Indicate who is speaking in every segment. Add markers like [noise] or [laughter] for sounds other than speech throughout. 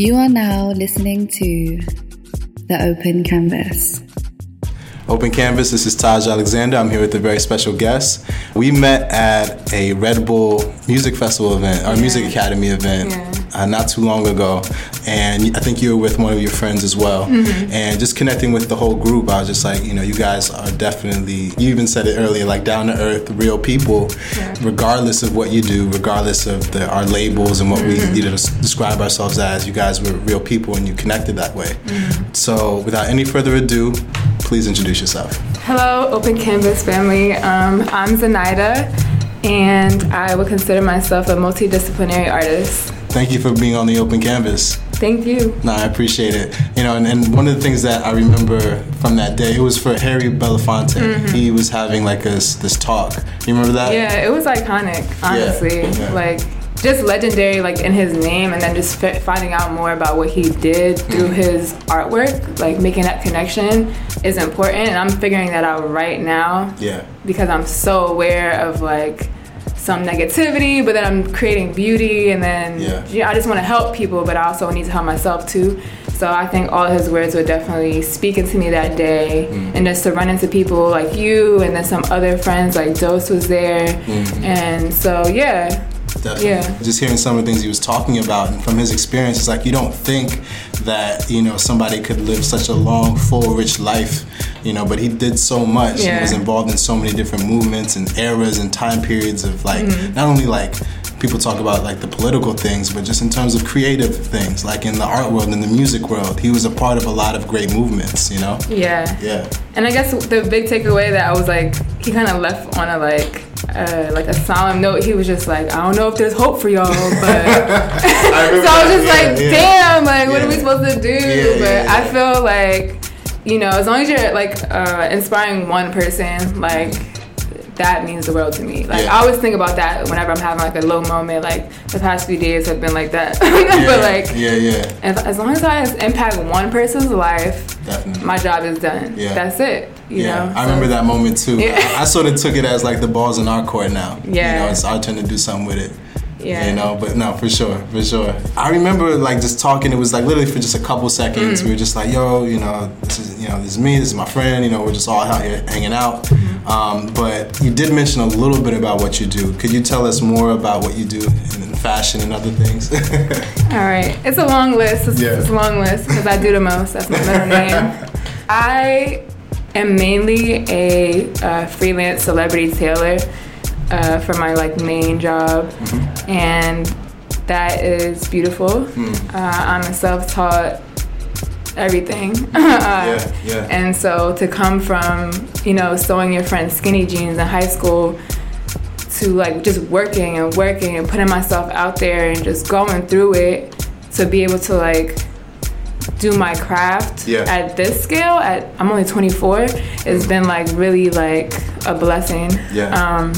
Speaker 1: You are now listening to The Open Canvas.
Speaker 2: Open Canvas, this is Taj Alexander. I'm here with a very special guest. We met at a Red Bull Music Festival event, our
Speaker 3: Yeah.
Speaker 2: Music Academy event,
Speaker 3: Yeah.
Speaker 2: uh, not too long ago. And I think you were with one of your friends as well.
Speaker 3: Mm-hmm.
Speaker 2: And just connecting with the whole group, I was just like, you know, you guys are definitely, you even said it earlier, like down to earth, real people,
Speaker 3: Yeah.
Speaker 2: regardless of what you do, regardless of the, our labels and what
Speaker 3: Mm-hmm.
Speaker 2: we you know, describe ourselves as. You guys were real people and you connected that way.
Speaker 3: Mm-hmm.
Speaker 2: So without any further ado, please introduce yourself.
Speaker 3: Hello, Open Canvas family. Um, I'm Zunyda, and I would consider myself a multidisciplinary artist.
Speaker 2: Thank you for being on the open canvas.
Speaker 3: Thank you.
Speaker 2: No, I appreciate it. You know, and, and one of the things that I remember from that day, it was for Harry Belafonte. He was having like a, this talk. You remember that?
Speaker 3: Mm-hmm. Yeah, it was iconic, honestly.
Speaker 2: yeah.
Speaker 3: Like, just legendary, like in his name, and then just fi- finding out more about what he did through
Speaker 2: Mm-hmm.
Speaker 3: his artwork, like making that connection is important. And I'm figuring that out right now
Speaker 2: Yeah.
Speaker 3: because I'm so aware of like some negativity, but then I'm creating beauty, and then
Speaker 2: Yeah.
Speaker 3: I just want to help people, but I also need to help myself too. So I think all his words were definitely speaking to me that day,
Speaker 2: Mm.
Speaker 3: and just to run into people like you, and then some other friends like Dose was there,
Speaker 2: Mm-hmm.
Speaker 3: and so yeah,
Speaker 2: Definitely.
Speaker 3: Yeah.
Speaker 2: Just hearing some of the things he was talking about and from his experience, it's like you don't think that, you know, somebody could live such a long, full, rich life, you know, but he did so much. He
Speaker 3: Yeah.
Speaker 2: was involved in so many different movements and eras and time periods of like,
Speaker 3: Mm-hmm.
Speaker 2: not only like, People talk about like the political things, but just in terms of creative things, like in the art world, in the music world, he was a part of a lot of great movements, you know?
Speaker 3: yeah.
Speaker 2: Yeah.
Speaker 3: And I guess the big takeaway that I was like, he kind of left on a like, uh, like a solemn note. He was just like, I don't know if there's hope for y'all, but [laughs] [laughs] so I was just like, damn, like, what are we supposed to do?
Speaker 2: Yeah,
Speaker 3: but
Speaker 2: yeah,
Speaker 3: I feel like, you know, as long as you're like uh, inspiring one person, like, that means the world to me. Like,
Speaker 2: Yeah.
Speaker 3: I always think about that whenever I'm having like a low moment. Like, the past few days have been like that. [laughs]
Speaker 2: Yeah,
Speaker 3: but like,
Speaker 2: yeah, yeah,
Speaker 3: if, as long as I impact one person's life,
Speaker 2: definitely.
Speaker 3: my job is done.
Speaker 2: Yeah.
Speaker 3: That's it. You
Speaker 2: yeah,
Speaker 3: know?
Speaker 2: I
Speaker 3: So-
Speaker 2: remember that moment too.
Speaker 3: Yeah.
Speaker 2: I, I sort of took it as like the ball's in our court now. You
Speaker 3: Yeah.
Speaker 2: know, it's our turn to do something with it.
Speaker 3: Yeah.
Speaker 2: You know, but no, for sure, for sure. I remember like just talking. It was like literally for just a couple seconds.
Speaker 3: Mm.
Speaker 2: We were just like, "Yo, you know, this is you know, this is me. This is my friend. You know, we're just all out here hanging out."
Speaker 3: Mm-hmm.
Speaker 2: Um, but you did mention a little bit about what you do. Could you tell us more about what you do in fashion and other things? [laughs]
Speaker 3: All right. It's a long list. It's,
Speaker 2: Yeah.
Speaker 3: it's a long list because I do the most. That's my middle name. [laughs] I am mainly a uh, freelance celebrity tailor uh, for my like main job,
Speaker 2: Mm-hmm.
Speaker 3: and that is beautiful.
Speaker 2: Mm.
Speaker 3: Uh, I'm a self-taught everything. [laughs]
Speaker 2: yeah, yeah.
Speaker 3: And so to come from, you know, sewing your friend's skinny jeans in high school to like just working and working and putting myself out there and just going through it to be able to like do my craft
Speaker 2: Yeah.
Speaker 3: at this scale at I'm only 24 it's been like really like a blessing.
Speaker 2: Yeah.
Speaker 3: Um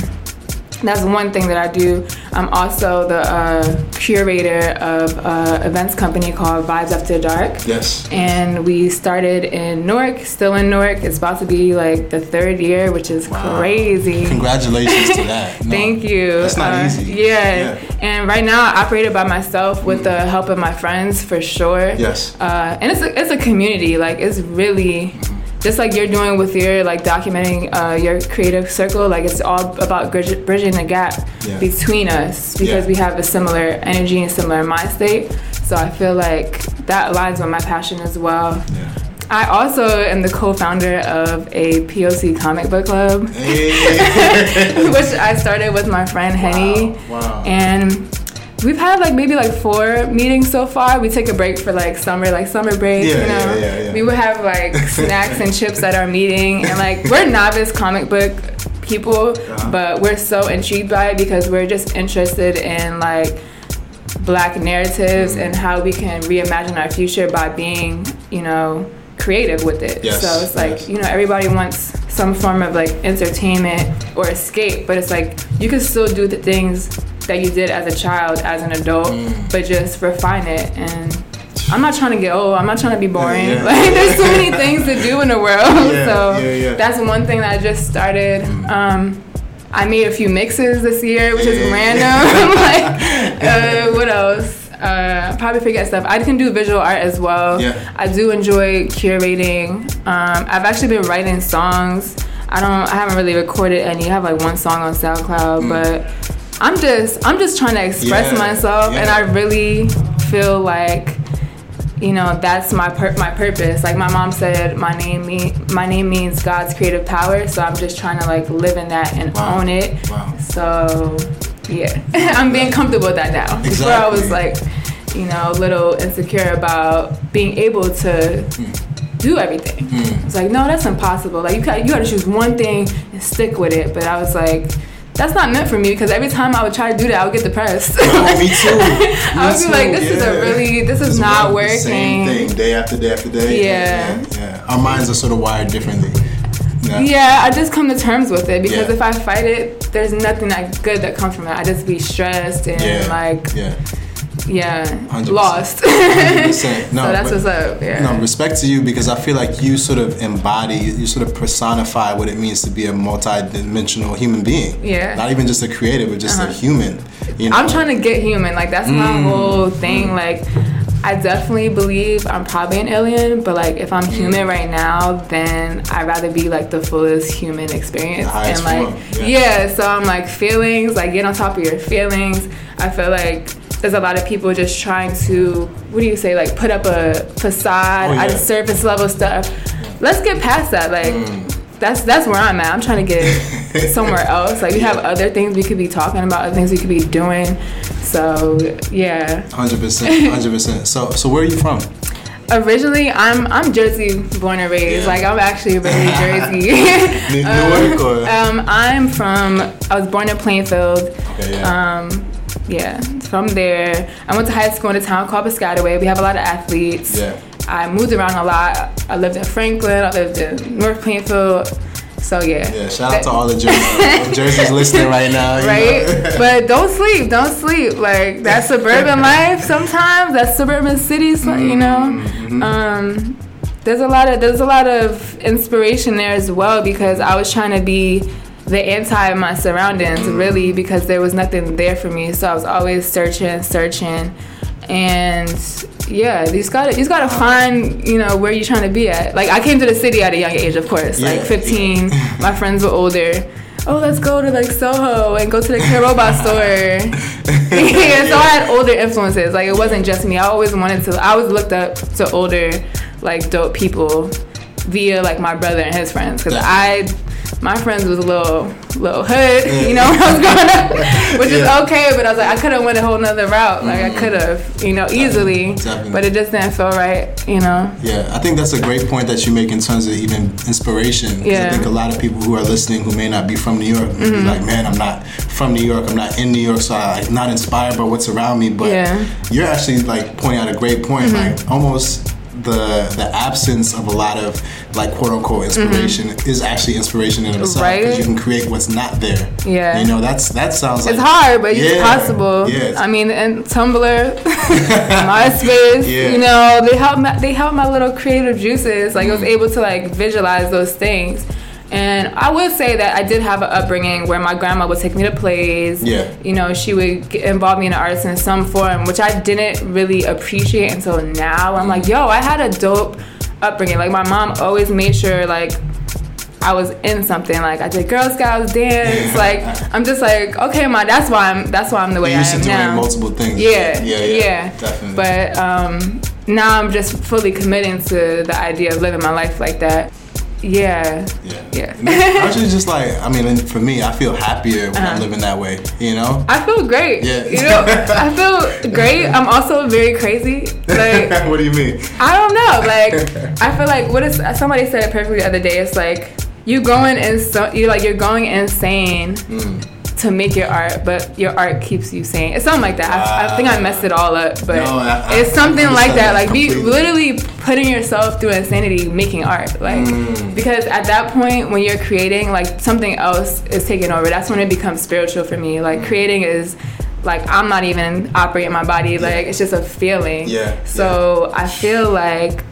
Speaker 3: that's one thing that I do. I'm also the uh, curator of an events company called Vibes After Dark
Speaker 2: yes.
Speaker 3: and we started in Newark, still in Newark. It's about to be like the third year, which is
Speaker 2: Wow.
Speaker 3: crazy.
Speaker 2: Congratulations to that. [laughs] No,
Speaker 3: Thank you.
Speaker 2: That's not
Speaker 3: Uh,
Speaker 2: easy.
Speaker 3: Yeah.
Speaker 2: Yeah.
Speaker 3: and right now I operate it by myself with the help of my friends for sure.
Speaker 2: Yes.
Speaker 3: Uh, and it's a, it's a community. Like it's really just like you're doing with your like documenting uh, your creative circle. Like it's all about bridg- bridging the gap
Speaker 2: Yeah.
Speaker 3: between us because
Speaker 2: Yeah.
Speaker 3: we have a similar energy and similar mind state. So I feel like that aligns with my passion as well.
Speaker 2: Yeah.
Speaker 3: I also am the co-founder of a POC comic book club,
Speaker 2: Hey. [laughs]
Speaker 3: which I started with my friend Henny.
Speaker 2: Wow. wow.
Speaker 3: And we've had like maybe like four meetings so far. We take a break for like summer, like summer break,
Speaker 2: Yeah,
Speaker 3: you know.
Speaker 2: yeah, yeah, yeah.
Speaker 3: We would have like [laughs] snacks and chips at our meeting and like we're novice comic book people,
Speaker 2: Uh-huh.
Speaker 3: but we're so intrigued by it because we're just interested in like black narratives
Speaker 2: Mm-hmm.
Speaker 3: and how we can reimagine our future by being, you know, creative with it.
Speaker 2: Yes,
Speaker 3: so it's like,
Speaker 2: yes.
Speaker 3: you know, everybody wants some form of like entertainment or escape, but it's like you can still do the things that you did as a child, as an adult,
Speaker 2: Mm.
Speaker 3: but just refine it. And I'm not trying to get old. I'm not trying to be boring.
Speaker 2: Yeah. [laughs]
Speaker 3: Like there's so many things to do in the world.
Speaker 2: Yeah, [laughs]
Speaker 3: so
Speaker 2: yeah,
Speaker 3: that's one thing that I just started. Um, I made a few mixes this year, which is random. [laughs] like, uh, what else? Uh, probably forget stuff. I can do visual art as well.
Speaker 2: Yeah.
Speaker 3: I do enjoy curating. Um, I've actually been writing songs. I don't. I haven't really recorded any. I have like one song on SoundCloud, but I'm just. I'm just trying to express
Speaker 2: Mm. Yeah,
Speaker 3: myself, and. I really feel like you know that's my pur- my purpose like my mom said my name mean my name means god's creative power so i'm just trying to like live in that and
Speaker 2: Wow.
Speaker 3: own it
Speaker 2: Wow.
Speaker 3: so yeah [laughs] i'm being comfortable with that now before i was like you know a little insecure about being able to
Speaker 2: Hmm.
Speaker 3: do everything it's like no that's impossible like you got you got to choose one thing and stick with it but i was like that's not meant for me because every time I would try to do that, I would get depressed.
Speaker 2: Oh, me [laughs] too.
Speaker 3: I would
Speaker 2: Me
Speaker 3: be like, this is a really, this is not
Speaker 2: working. the Same thing, day after day after day.
Speaker 3: Yeah.
Speaker 2: yeah, yeah. Our minds are sort of wired differently. Yeah.
Speaker 3: Yeah, I just come to terms with it because
Speaker 2: Yeah.
Speaker 3: if I fight it, there's nothing that good that comes from it. I just be stressed and
Speaker 2: Yeah.
Speaker 3: like,
Speaker 2: yeah.
Speaker 3: Yeah,
Speaker 2: 100%.
Speaker 3: lost.
Speaker 2: 100%. [laughs] No,
Speaker 3: so that's
Speaker 2: but-
Speaker 3: what's up. Yeah.
Speaker 2: No, respect to you because I feel like you sort of embody, you sort of personify what it means to be a multi-dimensional human being.
Speaker 3: Yeah.
Speaker 2: Not even just a creative, but just a
Speaker 3: Uh-huh.
Speaker 2: human. You know?
Speaker 3: I'm trying to get human. Like that's my
Speaker 2: Mm.
Speaker 3: whole thing. Like I definitely believe I'm probably an alien, but like if I'm
Speaker 2: Mm.
Speaker 3: human right now, then I'd rather be like the fullest human experience.
Speaker 2: The highest
Speaker 3: and like
Speaker 2: form,
Speaker 3: yeah.
Speaker 2: yeah.
Speaker 3: so I'm like feelings, like get on top of your feelings. I feel like there's a lot of people just trying to what do you say, like put up a facade,
Speaker 2: Oh, yeah.
Speaker 3: surface level stuff. Let's get past that. Like
Speaker 2: Mm.
Speaker 3: that's that's where I'm at. I'm trying to get [laughs] somewhere else. Like we have other things we could be talking about, other things we could be doing. So yeah.
Speaker 2: Hundred percent, [laughs] hundred percent. So, so where are you from?
Speaker 3: Originally, I'm I'm Jersey born and raised.
Speaker 2: Yeah.
Speaker 3: Like I'm actually really [laughs] Jersey.
Speaker 2: New Newark or?
Speaker 3: um, I'm from. I was born in Plainfield.
Speaker 2: Okay, yeah.
Speaker 3: Um, yeah, from there. I went to high school in a town called Piscataway. We have a lot of athletes.
Speaker 2: Yeah.
Speaker 3: I moved around a lot. I lived in Franklin. I lived in North Plainfield. So yeah.
Speaker 2: yeah. Shout out to all the Jersey, [laughs] Jerseys listening right now.
Speaker 3: right?
Speaker 2: know? [laughs]
Speaker 3: but don't sleep, don't sleep. Like that suburban [laughs] life sometimes, that suburban cities, you know.
Speaker 2: Mm-hmm.
Speaker 3: Um, there's a lot of there's a lot of inspiration there as well because I was trying to be the anti of my surroundings really because there was nothing there for me. So I was always searching, searching, and yeah, you just gotta you gotta find you know where you're trying to be at. Like I came to the city at a young age, of course, like 15. [laughs] my friends were older. Oh, let's go to like Soho and go to the Robot store. [laughs] [laughs] yeah, so I had older influences. Like it wasn't just me. I always wanted to. I always looked up to older, like dope people via like my brother and his friends because I. My friends was a little, little hood, [laughs] you know, when I was growing up, [laughs] which
Speaker 2: Yeah.
Speaker 3: is okay. But I was like, I could have went a whole nother route. Like I could have, you know, easily.
Speaker 2: Definitely.
Speaker 3: But it just didn't feel right, you know.
Speaker 2: Yeah, I think that's a great point that you make in terms of even inspiration. 'Cause I think a lot of people who are listening who may not be from New York may
Speaker 3: Mm-hmm.
Speaker 2: be like, man, I'm not from New York, I'm not in New York, so I'm not inspired by what's around me. But
Speaker 3: Yeah. Mm-hmm.
Speaker 2: you're actually like pointing out a great point, like almost the the absence of a lot of like quote unquote inspiration is actually inspiration in itself because
Speaker 3: Mm-hmm. Right.
Speaker 2: you can create what's not there.
Speaker 3: Yeah.
Speaker 2: you know that's that sounds like
Speaker 3: It's hard, but it's possible.
Speaker 2: Yeah,
Speaker 3: I mean, and Tumblr, [laughs] MySpace,
Speaker 2: Yeah.
Speaker 3: you know, they help my, they help my little creative juices. Like I
Speaker 2: Mm.
Speaker 3: was able to like visualize those things. And I would say that I did have an upbringing where my grandma would take me to plays.
Speaker 2: Yeah.
Speaker 3: You know, she would involve me in the arts in some form, which I didn't really appreciate until now. I'm like, yo, I had a dope upbringing. Like my mom always made sure like I was in something. Like I did Girl Scouts dance. like I'm just like, okay, ma, that's why I'm that's why I'm the way
Speaker 2: You're
Speaker 3: I am
Speaker 2: to doing
Speaker 3: now.
Speaker 2: multiple things.
Speaker 3: Yeah,
Speaker 2: yeah,
Speaker 3: yeah,
Speaker 2: yeah, definitely.
Speaker 3: But um, now I'm just fully committing to the idea of living my life like that. Yeah,
Speaker 2: Yeah.
Speaker 3: yeah.
Speaker 2: Aren't you just like, I mean, for me, I feel happier when I'm
Speaker 3: Uh-huh.
Speaker 2: living that way, you know?
Speaker 3: I feel great.
Speaker 2: Yeah.
Speaker 3: You know, I [laughs] feel great. I'm also very crazy. Like [laughs]
Speaker 2: what do you mean?
Speaker 3: I don't know. Like [laughs] I feel like what is somebody said it perfectly the other day. It's like you going in so you like you're going insane to make your art, but your art keeps you sane. It's something like that. I, I think I messed it all up, but
Speaker 2: No, I-
Speaker 3: it's something like that.
Speaker 2: understand
Speaker 3: Like be literally putting yourself through insanity making art. Like
Speaker 2: Mm.
Speaker 3: because at that point when you're creating, like something else is taking over. That's when it becomes spiritual for me.
Speaker 2: Mm.
Speaker 3: Like creating is like I'm not even operating my body. Like it's just a feeling.
Speaker 2: Yeah,
Speaker 3: So I feel like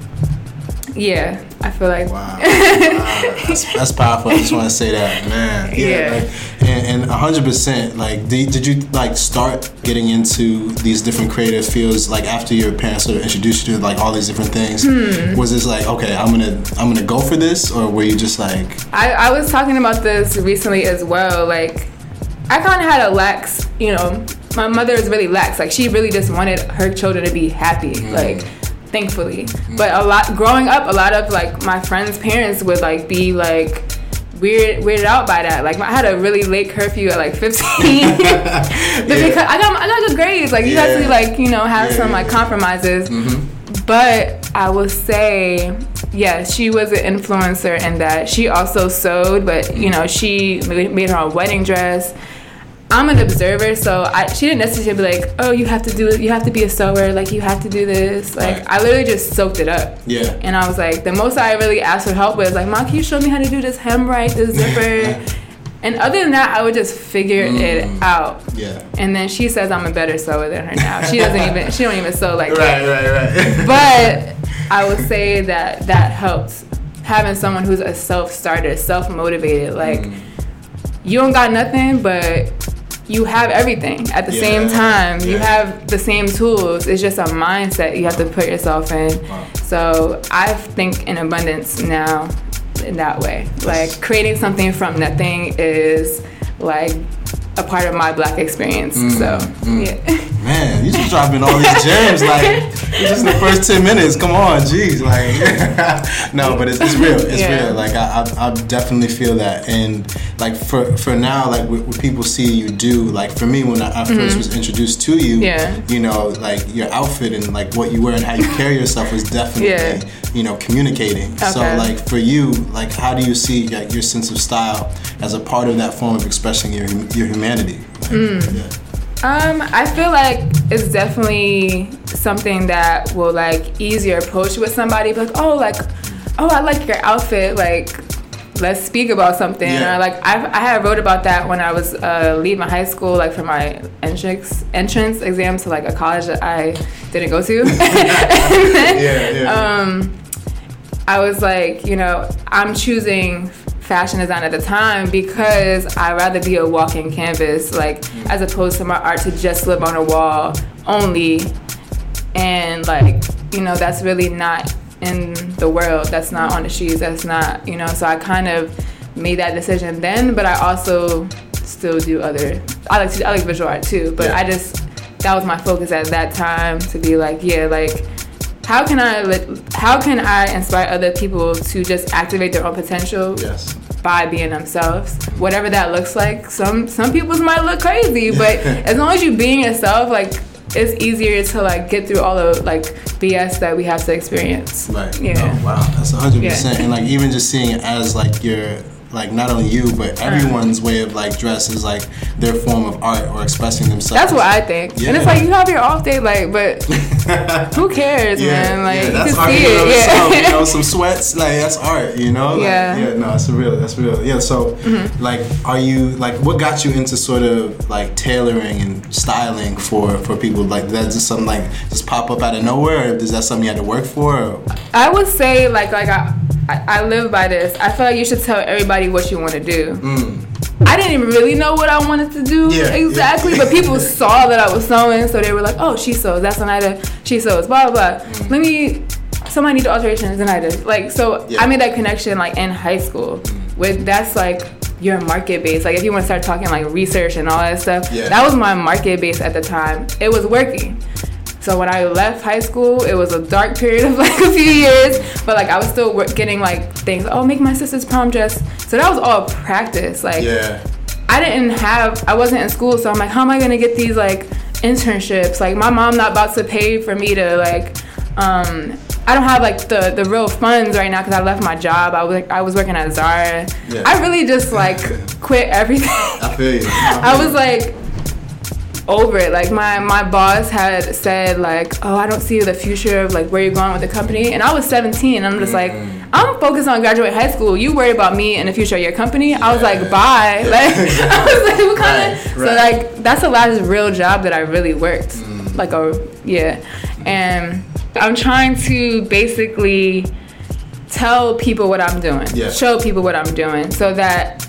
Speaker 3: yeah, I, feel like
Speaker 2: Wow, wow. [laughs] That's, that's powerful. I just want to say that, man.
Speaker 3: Yeah.
Speaker 2: like, and and hundred percent. Like, did, did you like start getting into these different creative fields like after your parents sort of introduced you to like all these different things?
Speaker 3: Hmm.
Speaker 2: Was this like okay, I'm gonna I'm gonna go for this, or were you just like
Speaker 3: I, I was talking about this recently as well. Like, I kind of had a lax, you know, my mother is really lax. Like, she really just wanted her children to be happy. Like, thankfully. Mm. But a lot, growing up, a lot of like my friends' parents would like be like, Weird, weirded out by that. Like I had a really late curfew at like 15, [laughs] but [laughs] because I got I got good grades. Like you have to like you know have
Speaker 2: Yeah,
Speaker 3: some
Speaker 2: yeah,
Speaker 3: like
Speaker 2: yeah.
Speaker 3: compromises. Mm-hmm. But I will say, yeah, she was an influencer in that. She also sewed, but you know, she made her own wedding dress. I'm an observer, so I, she didn't necessarily be like, "Oh, you have to do it. You have to be a sewer. Like you have to do this." Like
Speaker 2: Right.
Speaker 3: I literally just soaked it up.
Speaker 2: Yeah.
Speaker 3: And I was like, the most I really asked for help was like, "Mom, can you show me how to do this hem right, this zipper?" [laughs] and other than that, I would just figure it out.
Speaker 2: yeah?
Speaker 3: And then she says I'm a better sewer than her now. She doesn't even she don't even sew like that. [laughs]
Speaker 2: right, right. [laughs]
Speaker 3: But I would say that that helps having someone who's a self starter, self motivated. Like
Speaker 2: Mm.
Speaker 3: you don't got nothing, but you have everything at the same
Speaker 2: Yeah,
Speaker 3: time. You have the same tools. It's just a mindset you have to put yourself in.
Speaker 2: Wow.
Speaker 3: So I think in abundance now in that way. Like creating something from nothing is like a part of my black experience.
Speaker 2: Mm,
Speaker 3: so yeah. [laughs]
Speaker 2: Man, you just dropping all these gems like [laughs] just in the first ten minutes. Come on, jeez, like [laughs] no, but it's, it's real. It's
Speaker 3: Yeah.
Speaker 2: real. Like I, I, I definitely feel that, and like for for now, like what, what people see you do, like for me when I, I 1st was introduced to you,
Speaker 3: Mm-hmm. Yeah.
Speaker 2: you know, like your outfit and like what you wear and how you carry yourself was definitely,
Speaker 3: Yeah.
Speaker 2: you know, communicating.
Speaker 3: Okay.
Speaker 2: So like for you, like how do you see like, your sense of style as a part of that form of expressing your your humanity? Like,
Speaker 3: Mm.
Speaker 2: yeah.
Speaker 3: Um, I feel like it's definitely something that will like ease your approach with somebody. Like, oh, like, oh, I like your outfit. Like, let's speak about something.
Speaker 2: Yeah.
Speaker 3: Or like, I I had wrote about that when I was uh, leaving high school, like for my entrance entrance exam to like a college that I didn't go to. [laughs]
Speaker 2: Yeah, yeah.
Speaker 3: um, I was like, you know, I'm choosing fashion design at the time because I'd rather be a walking canvas, like as opposed to my art to just live on a wall only. And like, you know, that's really not in the world. That's not on the streets. That's not, you know. So I kind of made that decision then, but I also still do other. I like to, I like visual art too, but
Speaker 2: Yeah.
Speaker 3: I just that was my focus at that time to be like, yeah, like how can I how can I inspire other people to just activate their own potential
Speaker 2: yes.
Speaker 3: by being themselves, whatever that looks like. Some some people's might look crazy, but [laughs] as long as you being yourself, like it's easier to like get through all the like BS that we have to experience.
Speaker 2: Right.
Speaker 3: Yeah.
Speaker 2: Oh, wow. That's hundred percent.
Speaker 3: Yeah.
Speaker 2: And like even just seeing it as like your like not only you but everyone's way of like dress is like their form of art or expressing themselves.
Speaker 3: That's what I think.
Speaker 2: Yeah.
Speaker 3: And it's like you have your off day, like, but [laughs] who cares, man? Like you
Speaker 2: that's
Speaker 3: can
Speaker 2: art
Speaker 3: see
Speaker 2: in and of
Speaker 3: it.
Speaker 2: itself,
Speaker 3: Yeah.
Speaker 2: You know, [laughs] some sweats, like that's art. You know. Like,
Speaker 3: Yeah.
Speaker 2: Yeah. No, it's real. That's real. Yeah. So,
Speaker 3: Mm-hmm.
Speaker 2: like, are you like what got you into sort of like tailoring and styling for for people? Like, did that just something like just pop up out of nowhere? Or is that something you had to work for? Or?
Speaker 3: I would say like like I, I I live by this. I feel like you should tell everybody what you want to do. I didn't even really know what I wanted to do
Speaker 2: Mm. Yeah,
Speaker 3: exactly,
Speaker 2: yeah.
Speaker 3: but people [laughs] saw that I was sewing, so they were like, "Oh, she sews. That's Zunyda. She sews." Blah blah blah.
Speaker 2: Mm.
Speaker 3: Let me. Somebody need alterations, Zunyda. Like so,
Speaker 2: Yeah.
Speaker 3: I made that connection like in high school. With that's like your market base. Like if you want to start talking like research and all that stuff, that was my market base at the time. It was working. So when I left high school, it was a dark period of [laughs] like a few years, but like I was still getting like things. Oh, make my sister's prom dress. So that was all practice. Like
Speaker 2: Yeah.
Speaker 3: I didn't have, I wasn't in school, so I'm like, how am I gonna get these like internships? Like my mom not about to pay for me to like, um, I don't have like the the real funds right now because I left my job. I was like, I was working at Zara.
Speaker 2: Yeah.
Speaker 3: I really just [laughs] like quit everything.
Speaker 2: I feel you. [laughs]
Speaker 3: I was like over it. Like my my boss had said like, "Oh, I don't see the future of like where you're going with the company." And I was 17. I'm just like, mm. I'm focused on graduate high school. You worry about me and the future of your company. I was like, bye. [laughs] Like I was like, what kind of? So like that's the last real job that I really worked. Mm. Like a yeah, and I'm trying to basically tell people what I'm doing,
Speaker 2: Yeah.
Speaker 3: show people what I'm doing, so that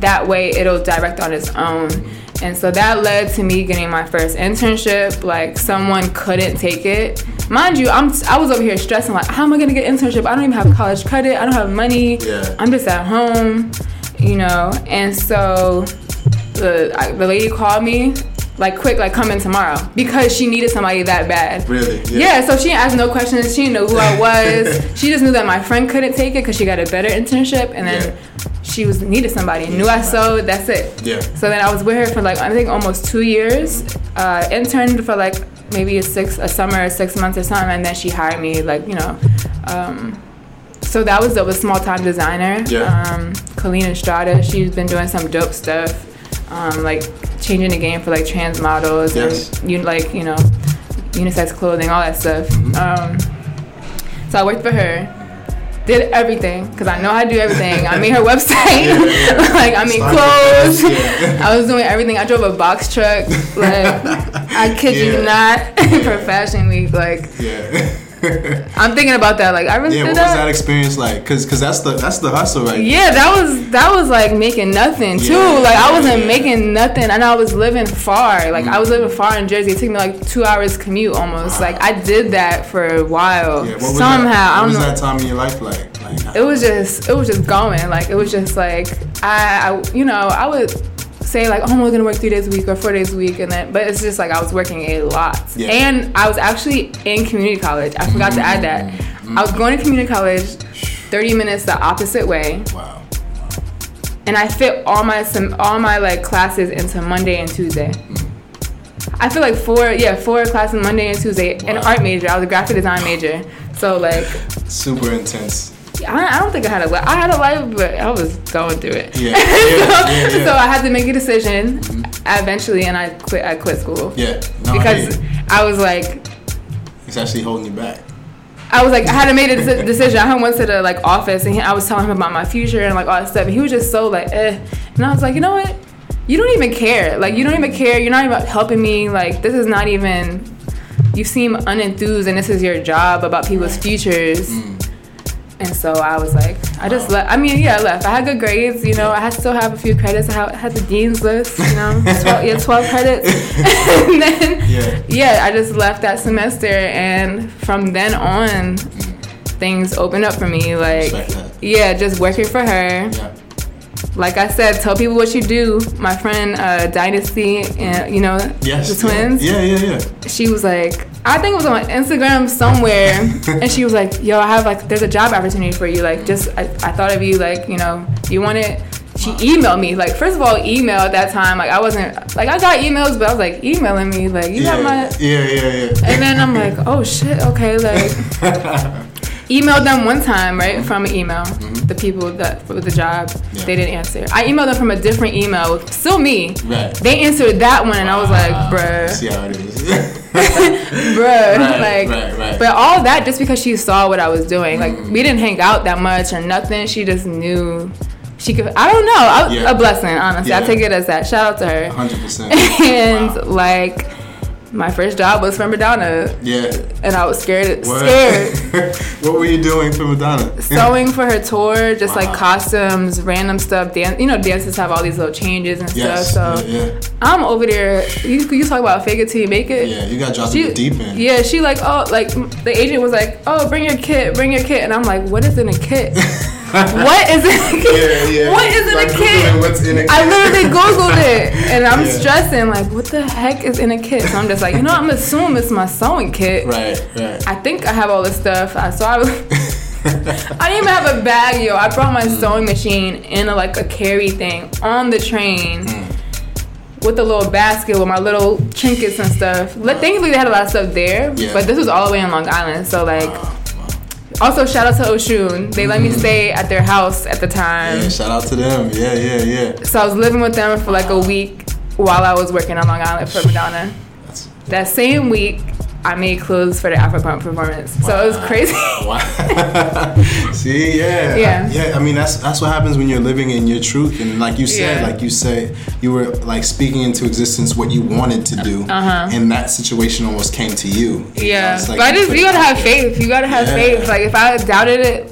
Speaker 3: that way it'll direct on its own. Mm-hmm. And so that led to me getting my first internship. Like someone couldn't take it. Mind you, I'm I was over here stressing like, how am I gonna get internship? I don't even have college credit. I don't have money.
Speaker 2: Yeah.
Speaker 3: I'm just at home, you know. And so the I, the lady called me like quick, like come in tomorrow because she needed somebody that bad.
Speaker 2: Really?
Speaker 3: Yeah. so she asked no questions. She didn't know who I [laughs] was. she just knew that my friend couldn't take it because she got a better internship, and then she was needed somebody. Knew I sewed. That's it.
Speaker 2: Yeah.
Speaker 3: So then I was with her for like I think almost two years. Uh, interned for like maybe a six a summer, six months or something, and then she hired me. Like you know. Um, so that was. A small time designer.
Speaker 2: Yeah.
Speaker 3: Um, Colleen Estrada. She's been doing some dope stuff. Um, like changing the game for like trans models
Speaker 2: Yes.
Speaker 3: and you like you know unisex clothing, all that stuff.
Speaker 2: Mm-hmm.
Speaker 3: Um, so I worked for her. Did everything because I know how to do everything. I made her [laughs] website,
Speaker 2: Yeah, yeah. [laughs]
Speaker 3: like I made clothes.
Speaker 2: yeah. [laughs]
Speaker 3: I was doing everything. I drove a box truck. Like I kid you not, for Fashion Week. Like
Speaker 2: Yeah. [laughs]
Speaker 3: I'm thinking about that. Like I really
Speaker 2: yeah.
Speaker 3: did
Speaker 2: What
Speaker 3: that.
Speaker 2: was that experience like? Cause, cause that's the that's the hustle, right?
Speaker 3: Yeah, that was that was like making nothing too.
Speaker 2: Yeah,
Speaker 3: like I wasn't
Speaker 2: yeah.
Speaker 3: making nothing, and I was living far. Like I was
Speaker 2: Mm-hmm.
Speaker 3: living far in Jersey. It took me like two hours commute almost. Like I did that for a while.
Speaker 2: Yeah, what was
Speaker 3: Somehow
Speaker 2: that,
Speaker 3: I don't
Speaker 2: was
Speaker 3: know.
Speaker 2: that time in your life like? Like,
Speaker 3: It was just it was just going. Like it was just like I, I you know I would say like oh I'm only gonna work three days a week or four days a week, and then but it's just like I was working a lot.
Speaker 2: Yeah.
Speaker 3: And I was actually in community college. I forgot to add that.
Speaker 2: Mm-hmm.
Speaker 3: I was going to community college. 30 minutes the opposite way
Speaker 2: wow.
Speaker 3: and I fit all my some all my like classes into Monday and Tuesday. I feel like four yeah four classes Monday and Tuesday. An art major. I was a graphic design major. So like
Speaker 2: Super intense.
Speaker 3: I, I don't think I had a life. I had a life, but I was going through it.
Speaker 2: Yeah. [laughs] Yeah. yeah, yeah.
Speaker 3: so I had to make a decision eventually, and I quit. I quit school
Speaker 2: yeah. No,
Speaker 3: because
Speaker 2: you.
Speaker 3: I was like.
Speaker 2: it's actually holding you back.
Speaker 3: I was like, I had to make a decision. I went to the like office and he, I was telling him about my future and like all that stuff. And he was just so like, eh. And I was like, you know what? You don't even care. Like you don't even care. You're not even helping me. Like this is not even. You seem unenthused, and this is your job about people's futures. And so I was like, I just left. I mean, yeah, I left. I had good grades, you know. I had still have a few credits. I had, the dean's list, you know, [laughs] 12, yeah, 12 credits. [laughs] [laughs] and then,
Speaker 2: Yeah.
Speaker 3: yeah, I just left that semester, and from then on, things opened up for me. Like, yeah, just working for her.
Speaker 2: Yeah.
Speaker 3: Like I said, tell people what you do. My friend uh, Dynasty, and you know,
Speaker 2: Yes.
Speaker 3: the twins
Speaker 2: Yeah, yeah, yeah.
Speaker 3: she was like, I think it was on Instagram somewhere, and she was like, "Yo, I have like, there's a job opportunity for you. Like, just I, I thought of you. Like, you know, you want it." She emailed me. Like, first of all, email at that time. Like, I wasn't like I got emails, but I was like emailing me. Like, you
Speaker 2: yeah.
Speaker 3: got my.
Speaker 2: yeah, yeah, yeah.
Speaker 3: And then I'm like, oh shit, okay, like. [laughs] Emailed them one time, right, from an email. The people that with the job,
Speaker 2: Mm-hmm. Yeah.
Speaker 3: they didn't answer. I emailed them from a different email, still me.
Speaker 2: Right.
Speaker 3: They answered that one, and I was like,
Speaker 2: Wow.
Speaker 3: bruh.
Speaker 2: See how it is. [laughs]
Speaker 3: bruh.
Speaker 2: Right, [laughs]
Speaker 3: like,
Speaker 2: right, right.
Speaker 3: but all that just because she saw what I was doing. Like,
Speaker 2: Mm.
Speaker 3: we didn't hang out that much or nothing. She just knew she could. I don't know. I,
Speaker 2: Yeah.
Speaker 3: A blessing, honestly. I take it as that. Shout out to her.
Speaker 2: 100%. [laughs]
Speaker 3: And
Speaker 2: Wow.
Speaker 3: like, my first job was for Madonna,
Speaker 2: Yeah.
Speaker 3: and I was scared.
Speaker 2: What?
Speaker 3: Scared. [laughs]
Speaker 2: what were you doing for Madonna?
Speaker 3: Sewing for her tour, just
Speaker 2: Wow.
Speaker 3: like costumes, random stuff. Dan- you know, dances have all these little changes and
Speaker 2: Yes.
Speaker 3: stuff. So
Speaker 2: yeah, yeah.
Speaker 3: I'm over there. You, you talk about fake it till you make it.
Speaker 2: Yeah, you got dropped
Speaker 3: She,
Speaker 2: deep end.
Speaker 3: yeah, she like, oh, like the agent was like, oh, bring your kit, bring your kit, and I'm like, what is in a kit? [laughs] [laughs] what is it? [laughs]
Speaker 2: Yeah, yeah.
Speaker 3: What is in
Speaker 2: Like
Speaker 3: a kit?
Speaker 2: What's in a kit?
Speaker 3: I literally googled it, and I'm
Speaker 2: Yeah.
Speaker 3: stressing like, what the heck is in a kit? So I'm just like, you know, I'm assuming it's my sewing kit.
Speaker 2: Right, right.
Speaker 3: I think I have all this stuff. So I was. [laughs] I didn't even have a bag, yo. I brought my
Speaker 2: Mm.
Speaker 3: sewing machine in a, like a carry thing on the train
Speaker 2: Mm.
Speaker 3: with a little basket with my little trinkets and stuff. Thankfully, they had a lot of stuff there,
Speaker 2: Yeah.
Speaker 3: but this was all the way in Long Island. So, like,
Speaker 2: wow.
Speaker 3: Also shout out to Oshun. They let me stay at their house at the time.
Speaker 2: Mm. Yeah, shout out to them. Yeah, yeah, yeah.
Speaker 3: So I was living with them for like a week while I was working on Long Island for Madonna. That same week, I made clothes for the Afropunk performance. So it was crazy.
Speaker 2: Wow. [laughs] See, yeah,
Speaker 3: Yeah.
Speaker 2: yeah. I mean, that's that's what happens when you're living in your truth, and like you said,
Speaker 3: Yeah.
Speaker 2: like you said, you were like speaking into existence what you wanted to do,
Speaker 3: Uh-huh.
Speaker 2: and that situation almost came to you. You know,
Speaker 3: Yeah,
Speaker 2: like
Speaker 3: but I
Speaker 2: you
Speaker 3: just you gotta have faith. You gotta have
Speaker 2: Yeah.
Speaker 3: faith. Like if I doubted it,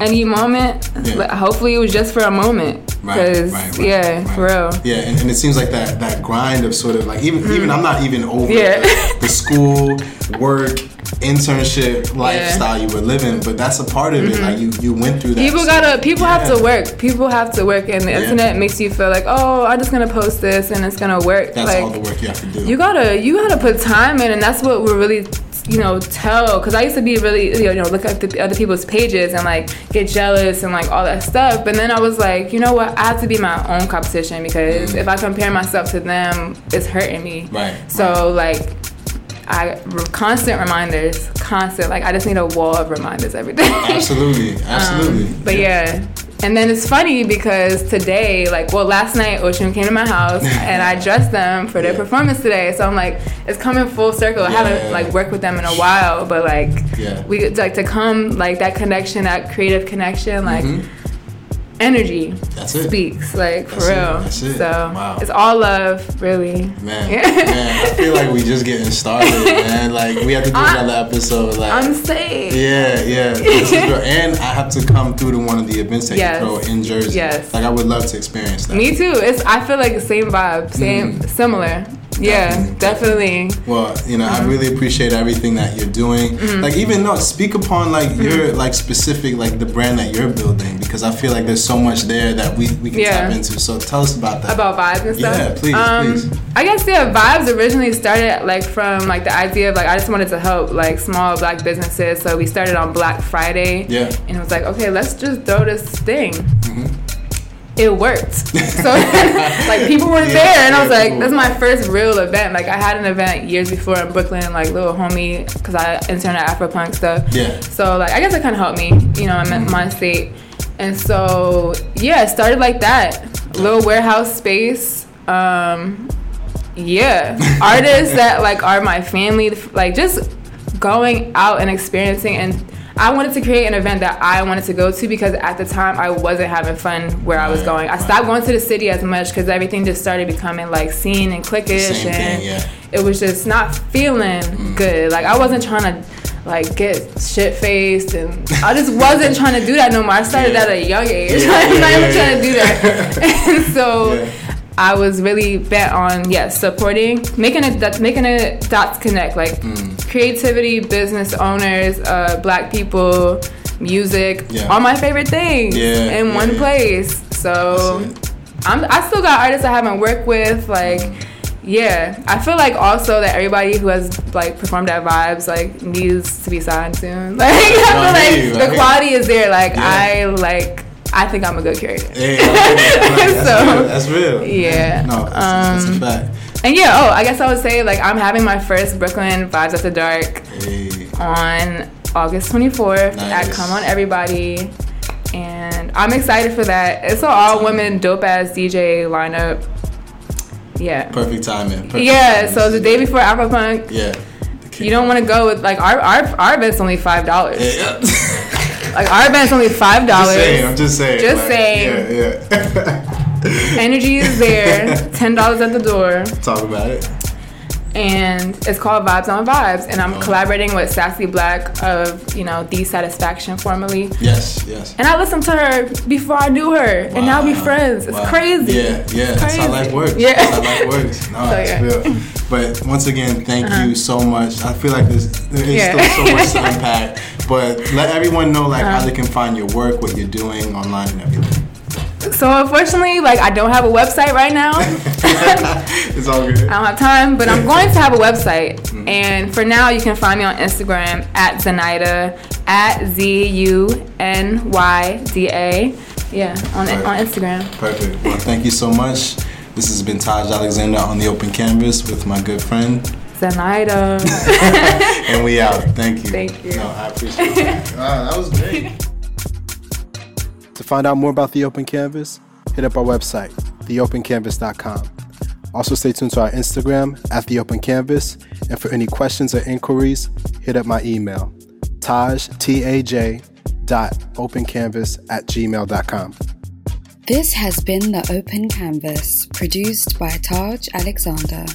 Speaker 3: any moment.
Speaker 2: Mm. Yeah.
Speaker 3: But hopefully, it was just for a moment.
Speaker 2: Right, right, right,
Speaker 3: yeah,
Speaker 2: right.
Speaker 3: for real.
Speaker 2: Yeah, and, and it seems like that that grind of sort of like even even I'm not even over
Speaker 3: Mm-hmm. Yeah.
Speaker 2: the, the school, work, internship lifestyle you were living, but that's a part of it. Like you you went through that.
Speaker 3: Mm-hmm. People
Speaker 2: so-
Speaker 3: gotta. People have to work. People have to work, and the
Speaker 2: Yeah.
Speaker 3: internet makes you feel like, oh, I'm just gonna post this and it's gonna work.
Speaker 2: That's
Speaker 3: like,
Speaker 2: all the work you have to do.
Speaker 3: you gotta you gotta put time in and that's what we're really you know tell because i used to be really you know look at the other people's pages and like get jealous and like all that stuff but then i was like you know what i have to be my own competition because if i compare myself to them it's hurting me
Speaker 2: Right,
Speaker 3: so like I constant reminders, constant. Like I just need a wall of reminders every day.
Speaker 2: absolutely, [laughs] absolutely.
Speaker 3: Um, But yeah. And then it's funny because today, like, well, last night Oshun came to my house [laughs] and I dressed them for their
Speaker 2: Yeah.
Speaker 3: performance today. So I'm like, it's coming full circle. I haven't like worked with them in a while, but like,
Speaker 2: Yeah.
Speaker 3: we like to come like that connection, that creative connection, like
Speaker 2: Mhm.
Speaker 3: Energy
Speaker 2: That's it.
Speaker 3: speaks, like for
Speaker 2: That's it.
Speaker 3: real.
Speaker 2: That's it.
Speaker 3: So
Speaker 2: Wow.
Speaker 3: it's all love, really.
Speaker 2: Man,
Speaker 3: Yeah.
Speaker 2: man, I feel like we just getting started, man. Like we have to do
Speaker 3: I-
Speaker 2: another episode. Like,
Speaker 3: I'm safe.
Speaker 2: yeah, yeah. This is [laughs] real. and I have to come through to one of the events that
Speaker 3: Yes.
Speaker 2: you throw in Jersey.
Speaker 3: Yes.
Speaker 2: Like I would love to experience that.
Speaker 3: Me too. It's I feel like the same vibe, same mm. similar. Yeah,
Speaker 2: Definitely. Well, you know,
Speaker 3: Mm-hmm.
Speaker 2: I really appreciate everything that you're doing. Like, even no, speak upon like
Speaker 3: Mm-hmm.
Speaker 2: your like specific like the brand that you're building because I feel like there's so much there that we we can
Speaker 3: Yeah.
Speaker 2: tap into. So tell us about that.
Speaker 3: about vibes and stuff.
Speaker 2: Yeah, please,
Speaker 3: um,
Speaker 2: please.
Speaker 3: I guess yeah, vibes originally started like from like the idea of like I just wanted to help like small black businesses. So we started on Black Friday.
Speaker 2: Yeah.
Speaker 3: And it was like, okay, let's just throw this thing. It worked. [laughs] So [laughs] like people were
Speaker 2: Yeah,
Speaker 3: there, and I was like,
Speaker 2: cool.
Speaker 3: "That's my first real event." Like I had an event years before in Brooklyn, like little homie, because I interned at Afropunk stuff.
Speaker 2: Yeah.
Speaker 3: So like I guess it kind of helped me, you know, I'm in my state, and so yeah, it started like that, little warehouse space. Um, yeah, [laughs] artists that like are my family, like just going out and experiencing and. I wanted to create an event that I wanted to go to because at the time I wasn't having fun where I was going. I stopped going to the city as much because everything just started becoming like scene and clickish
Speaker 2: Same
Speaker 3: and
Speaker 2: thing, yeah.
Speaker 3: it was just not feeling mm. good. Like I wasn't trying to like get shit faced and I just wasn't trying to do that no more. I started
Speaker 2: Yeah.
Speaker 3: at a young age.
Speaker 2: Yeah, [laughs]
Speaker 3: I'm not even trying to do that. [laughs] and so. I was really bent on yes, supporting, making it that making it dots connect, like
Speaker 2: Mm.
Speaker 3: creativity, business owners, uh, black people, music,
Speaker 2: Yeah.
Speaker 3: all my favorite things
Speaker 2: Yeah,
Speaker 3: in
Speaker 2: yeah,
Speaker 3: one place. So I'm, I still got artists I haven't worked with. Like, yeah, I feel like also that everybody who has like performed at Vibes like needs to be signed soon. [laughs] Like, I feel like the quality is there. Like, I like. I think I'm a good curator.
Speaker 2: Hey, [laughs] that's,
Speaker 3: So,
Speaker 2: real. that's real.
Speaker 3: yeah,
Speaker 2: No, that's,
Speaker 3: um,
Speaker 2: that's a fact.
Speaker 3: And yeah, oh, I guess I would say like I'm having my first Brooklyn Vibes After Dark
Speaker 2: Hey.
Speaker 3: on August 24th at Come On Everybody. And I'm excited for that. It's an all women dope ass DJ lineup. Yeah.
Speaker 2: Perfect timing. Perfect
Speaker 3: Yeah,
Speaker 2: timing.
Speaker 3: so the day before Afropunk,
Speaker 2: Yeah.
Speaker 3: you don't want to go with like our our, our event's only five dollars.
Speaker 2: Yeah. [laughs]
Speaker 3: Like our event's only five
Speaker 2: Just saying. I'm just saying.
Speaker 3: Just
Speaker 2: like,
Speaker 3: saying.
Speaker 2: Yeah, yeah. [laughs]
Speaker 3: Energy is there. [laughs] Ten dollars at the door.
Speaker 2: Talk about it.
Speaker 3: And it's called Vibes on Vibes. And I'm
Speaker 2: Oh.
Speaker 3: collaborating with SassyBlack of you know THEESatisfaction formerly.
Speaker 2: Yes, yes.
Speaker 3: And I listened to her before I knew her, and now we
Speaker 2: Wow,
Speaker 3: friends. It's
Speaker 2: wow.
Speaker 3: crazy.
Speaker 2: Yeah, yeah. That's how
Speaker 3: crazy.
Speaker 2: life works.
Speaker 3: Yeah.
Speaker 2: That's how life works. [laughs] No,
Speaker 3: So, yeah. Uh-huh.
Speaker 2: real. But once again, thank you so much. I feel like there's, there is
Speaker 3: Yeah.
Speaker 2: still so much to unpack. But let everyone know like
Speaker 3: Uh-huh.
Speaker 2: how they can find your work, what you're doing online and everything.
Speaker 3: So unfortunately, like I don't have a website right now. [laughs] [laughs]
Speaker 2: it's all good.
Speaker 3: I don't have time, but I'm going to have a website.
Speaker 2: Mm-hmm.
Speaker 3: And for now, you can find me on Instagram at Zunyda at Z U N Y D A. Yeah, on
Speaker 2: Right.
Speaker 3: on Instagram.
Speaker 2: Perfect. Well, thank you so much. This has been Taj Alexander on the open canvas with my good friend.
Speaker 3: Zunyda. [laughs]
Speaker 2: And we out. Thank you.
Speaker 3: Thank you.
Speaker 2: No, I appreciate it. Ah, that was great. Find out more about the Open Canvas, hit up our website, theopencanvas.com. Also, stay tuned to our Instagram at the Open Canvas, and for any questions or inquiries, hit up my email, taj t a j dot opencanvas at gmail.com.
Speaker 1: This has been The Open Canvas, produced by Taj Alexander.